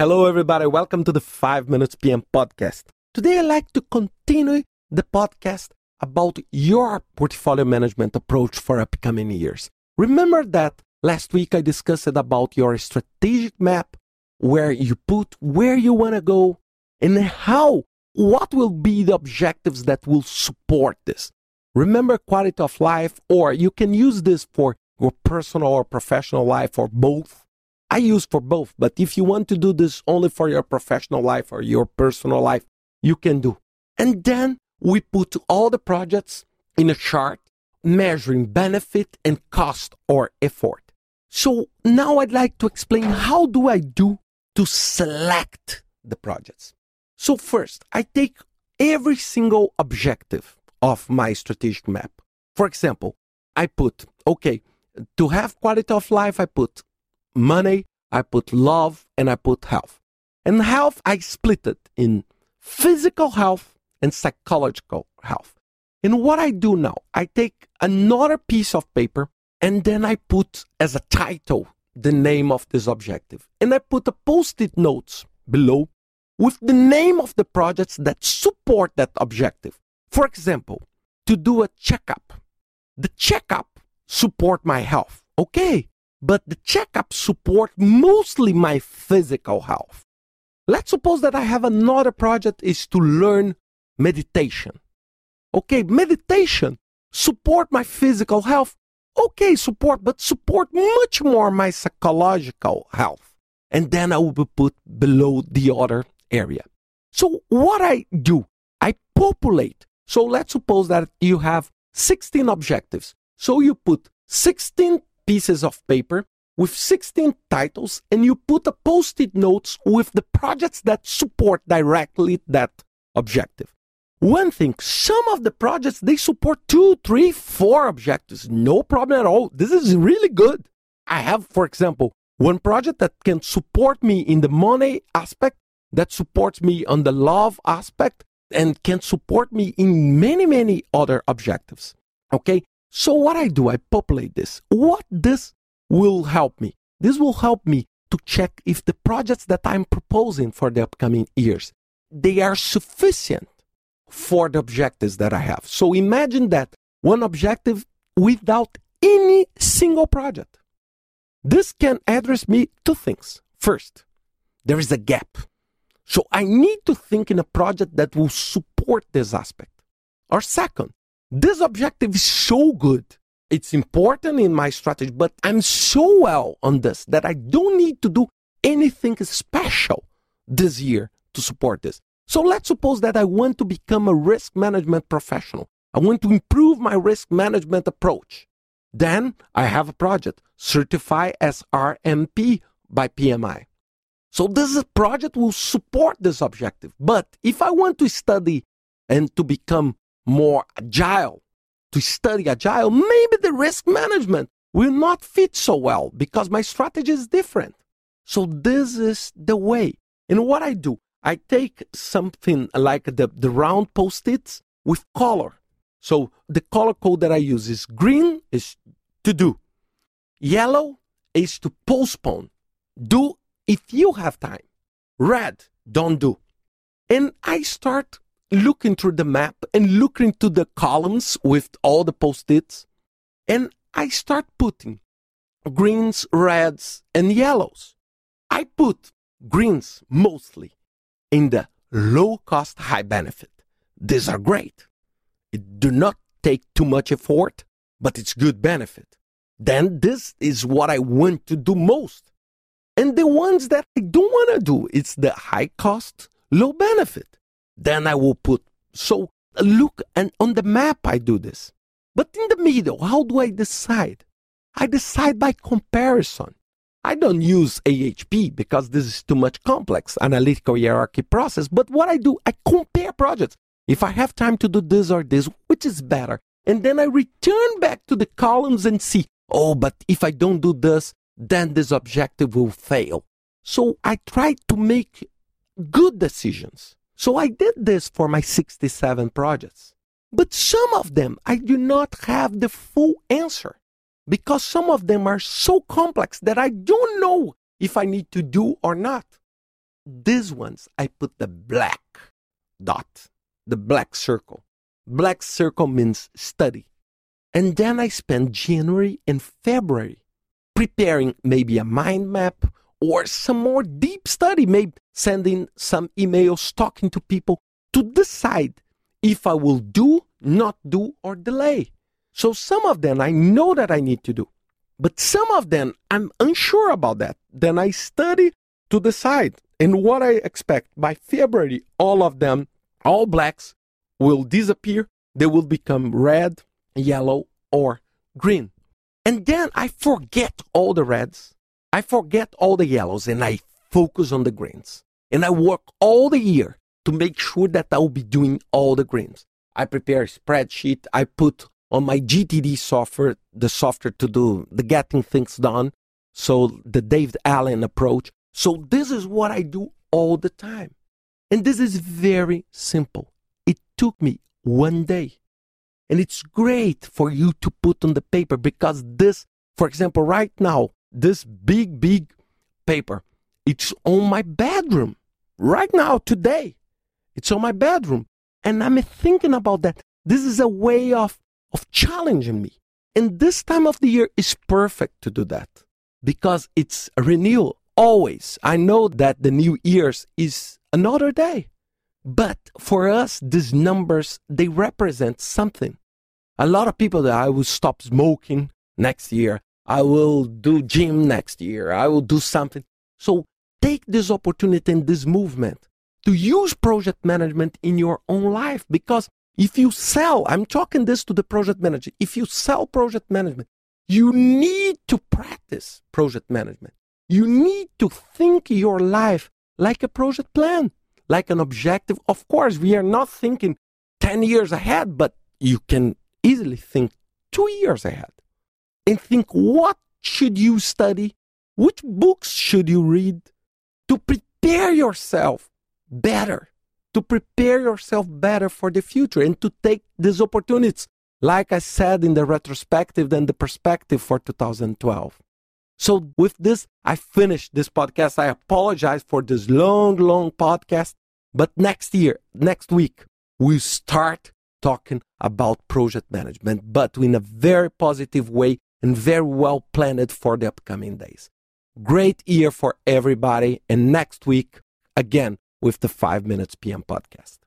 Hello, everybody. Welcome to the 5 Minutes PM podcast. Today, I'd like to continue the podcast about your portfolio management approach for upcoming years. Remember that last week I discussed about your strategic map where you put where you want to go and how, what will be the objectives that will support this. Remember quality of life, or you can use this for your personal or professional life or both. I use for both, but if you want to do this only for your professional life or your personal life, you can do. And then we put all the projects in a chart measuring benefit and cost or effort. So now I'd like to explain how do I do to select the projects. So first, I take every single objective of my strategic map. For example, I put, okay, to have quality of life, I put money, I put love, and I put health. And health, I split it in physical health and psychological health. And what I do now, I take another piece of paper and then I put as a title the name of this objective. And I put a post it notes below with the name of the projects that support that objective. For example, to do a checkup. The checkup support my health. Okay, but the checkup support mostly my physical health. Let's suppose that I have another project is to learn meditation. Okay, meditation support my physical health. Okay, support, but support much more my psychological health. And then I will be put below the other area. So what I do, I populate. So let's suppose that you have 16 objectives. So you put 16 pieces of paper with 16 titles and you put a post-it notes with the projects that support directly that objective. One thing, some of the projects they support two, three, four objectives. No problem at all. This is really good. I have, for example, one project that can support me in the money aspect, that supports me on the love aspect, and can support me in many, many other objectives. Okay. So what I do, I populate this. What this will help me? This will help me to check if the projects that I'm proposing for the upcoming years, they are sufficient for the objectives that I have. So imagine that one objective without any single project. This can address me two things. First, there is a gap. So I need to think in a project that will support this aspect. Or second, this objective is so good. It's important in my strategy, but I'm so well on this that I don't need to do anything special this year to support this. So let's suppose that I want to become a risk management professional. I want to improve my risk management approach. Then I have a project, Certify as RMP by PMI. So this project will support this objective. But if I want to study and to become more agile, to study agile, maybe the risk management will not fit so well because my strategy is different. So this is the way. And what I do, I take something like the, the round post-its with color. So the color code that I use is green is to do. Yellow is to postpone. Do if you have time. Red, don't do. And I start looking through the map and looking to the columns with all the post-its. And I start putting greens, reds, and yellows. I put greens mostly in the low cost, high benefit. These are great. It do not take too much effort, but it's good benefit. Then this is what I want to do most. And the ones that I don't want to do, it's the high cost, low benefit. Then I will put, so look, and on the map I do this. But in the middle, how do I decide? I decide by comparison. I don't use AHP because this is too much complex analytical hierarchy process. But what I do, I compare projects. If I have time to do this or this, which is better? And then I return back to the columns and see, oh, but if I don't do this, then this objective will fail. So I try to make good decisions. So I did this for my 67 projects. But some of them I do not have the full answer because some of them are so complex that I don't know if I need to do or not. these ones, I put the black dot, the black circle. Black circle means study. And then I spend January and February preparing maybe a mind map or some more deep study, maybe sending some emails, talking to people to decide if I will do, not do, or delay. So some of them I know that I need to do, but some of them I'm unsure about that. Then I study to decide. And what I expect by February, all of them, all blacks, will disappear. They will become red, yellow, or green. And then I forget all the reds, I forget all the yellows, and I focus on the greens. And I work all the year to make sure that I will be doing all the greens. I prepare a spreadsheet. I put on my GTD software, the software to do the getting things done. So the David Allen approach. So this is what I do all the time. And this is very simple. It took me one day. And it's great for you to put on the paper because this, for example, right now, this big, big paper, it's on my bedroom right now, today. It's on my bedroom. And I'm thinking about that. This is a way of, of challenging me. And this time of the year is perfect to do that because it's a renewal always. I know that the new year's is another day. But for us, these numbers, they represent something. A lot of people that I will stop smoking next year. I will do gym next year. I will do something. So take this opportunity and this movement to use project management in your own life because if you sell, I'm talking this to the project manager. If you sell project management, you need to practice project management. You need to think your life like a project plan, like an objective. Of course, we are not thinking 10 years ahead, but you can easily think two years ahead and think what should you study? Which books should you read to prepare yourself better, to prepare yourself better for the future and to take these opportunities, like I said in the retrospective and the perspective for 2012. So, with this, I finished this podcast. I apologize for this long, long podcast. But next year, next week, we start talking about project management, but in a very positive way and very well planned for the upcoming days. Great year for everybody. And next week, again, with the 5 Minutes PM podcast.